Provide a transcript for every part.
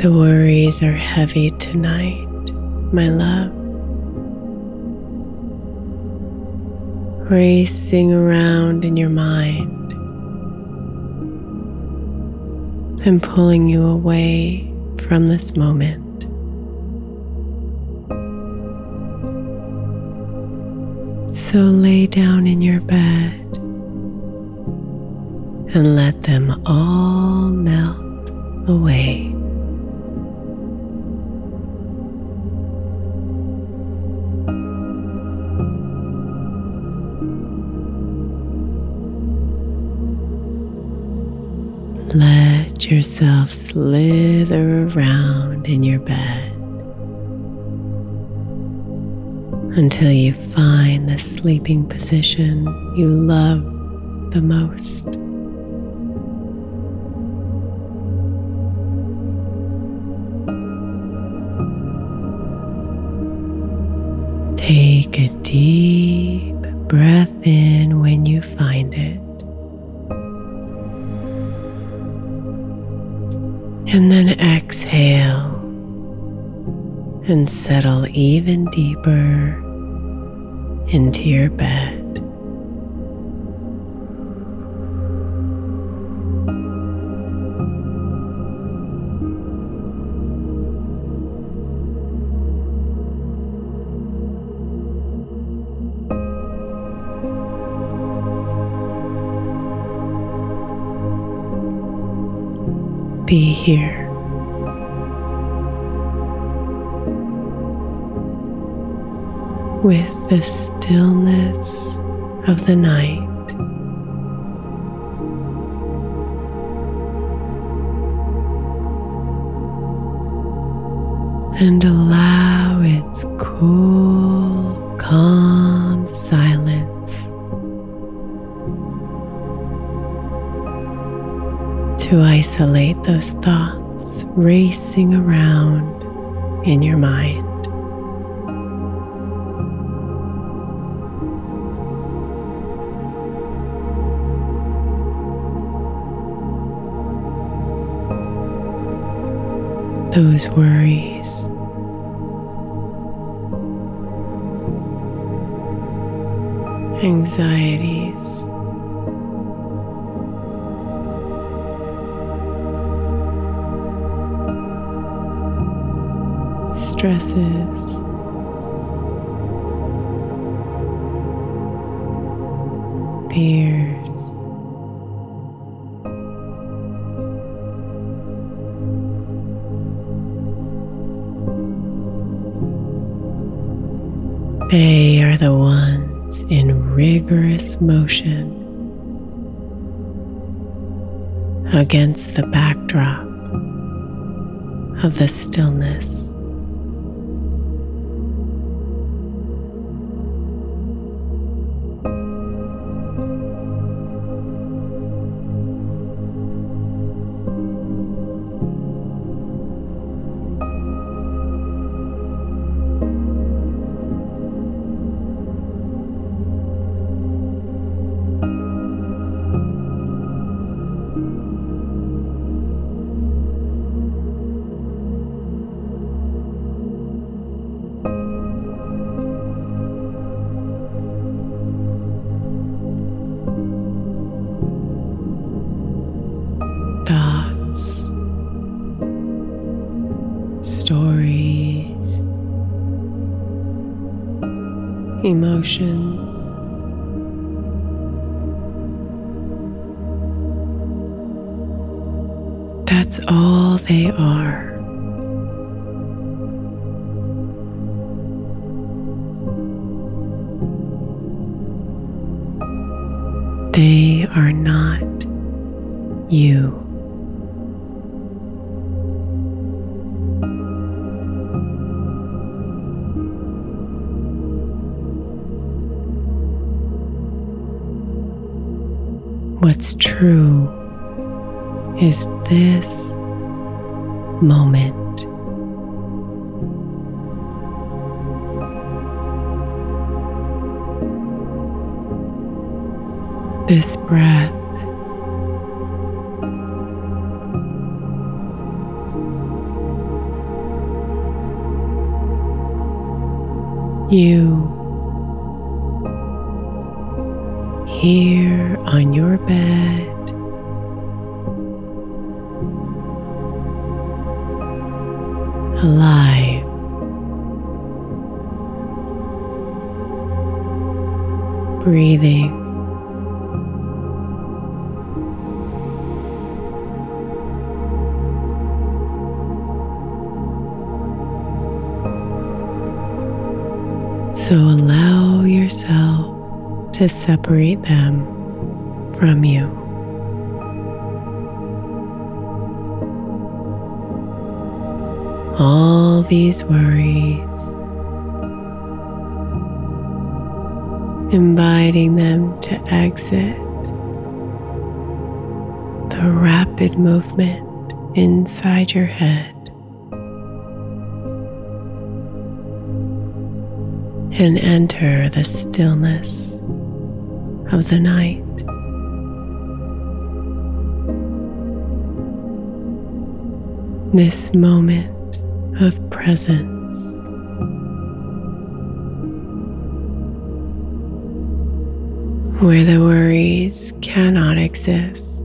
The worries are heavy tonight, my love. Racing around in your mind and pulling you away from this moment. So lay down in your bed and let them all melt away. Let yourself slither around in your bed until you find the sleeping position you love the most. Take a deep breath in when you find it. And then exhale and settle even deeper into your bed. Be here. With the stillness of the night. And allow isolate those thoughts racing around in your mind. Those worries. Anxieties. Stresses. Fears. They are the ones in rigorous motion against the backdrop of the stillness. Emotions. That's all they are. They are not you. What's true is this moment. This breath. You here Alive. Breathing. So allow yourself to separate them from you. All these worries, inviting them to exit the rapid movement inside your head. And enter the stillness of the night. This moment of presence. Where the worries cannot exist.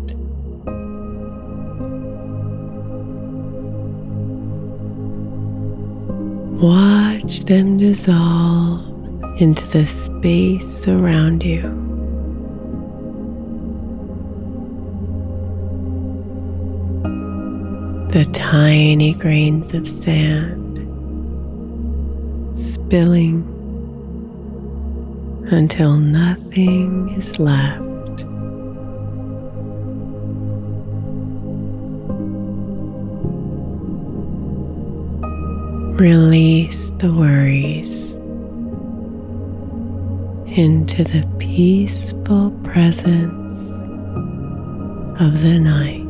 Watch them dissolve into the space around you. The tiny grains of sand spilling until nothing is left. Release the worries into the peaceful presence of the night.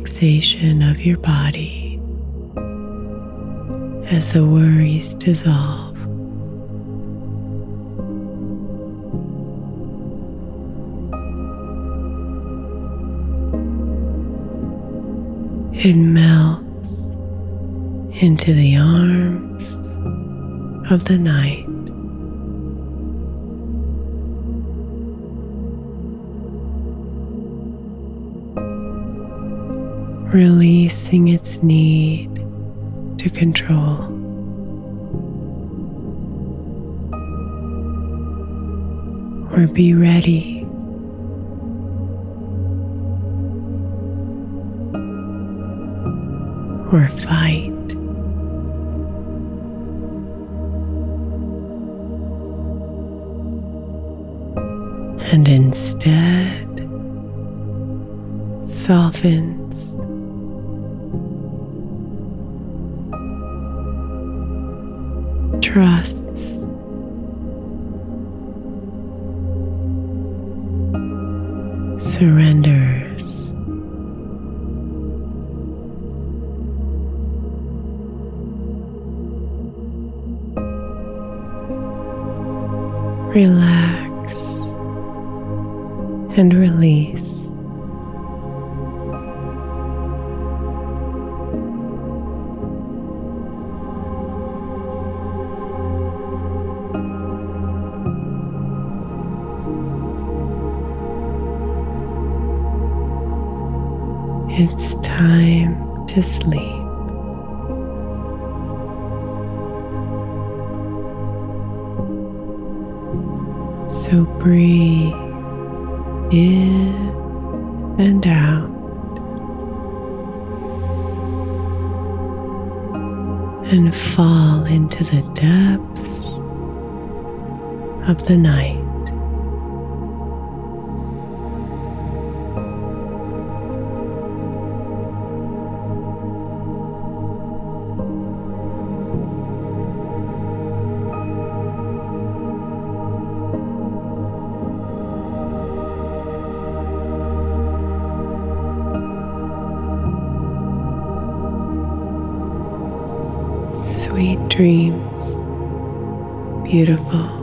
Relaxation of your body as the worries dissolve. It melts into the arms of the night. Releasing its need to control. Or be ready or fight. And instead softens. Trusts. Surrenders. relax It's time to sleep. So breathe in and out. And fall into the depths of the night. Dreams, beautiful.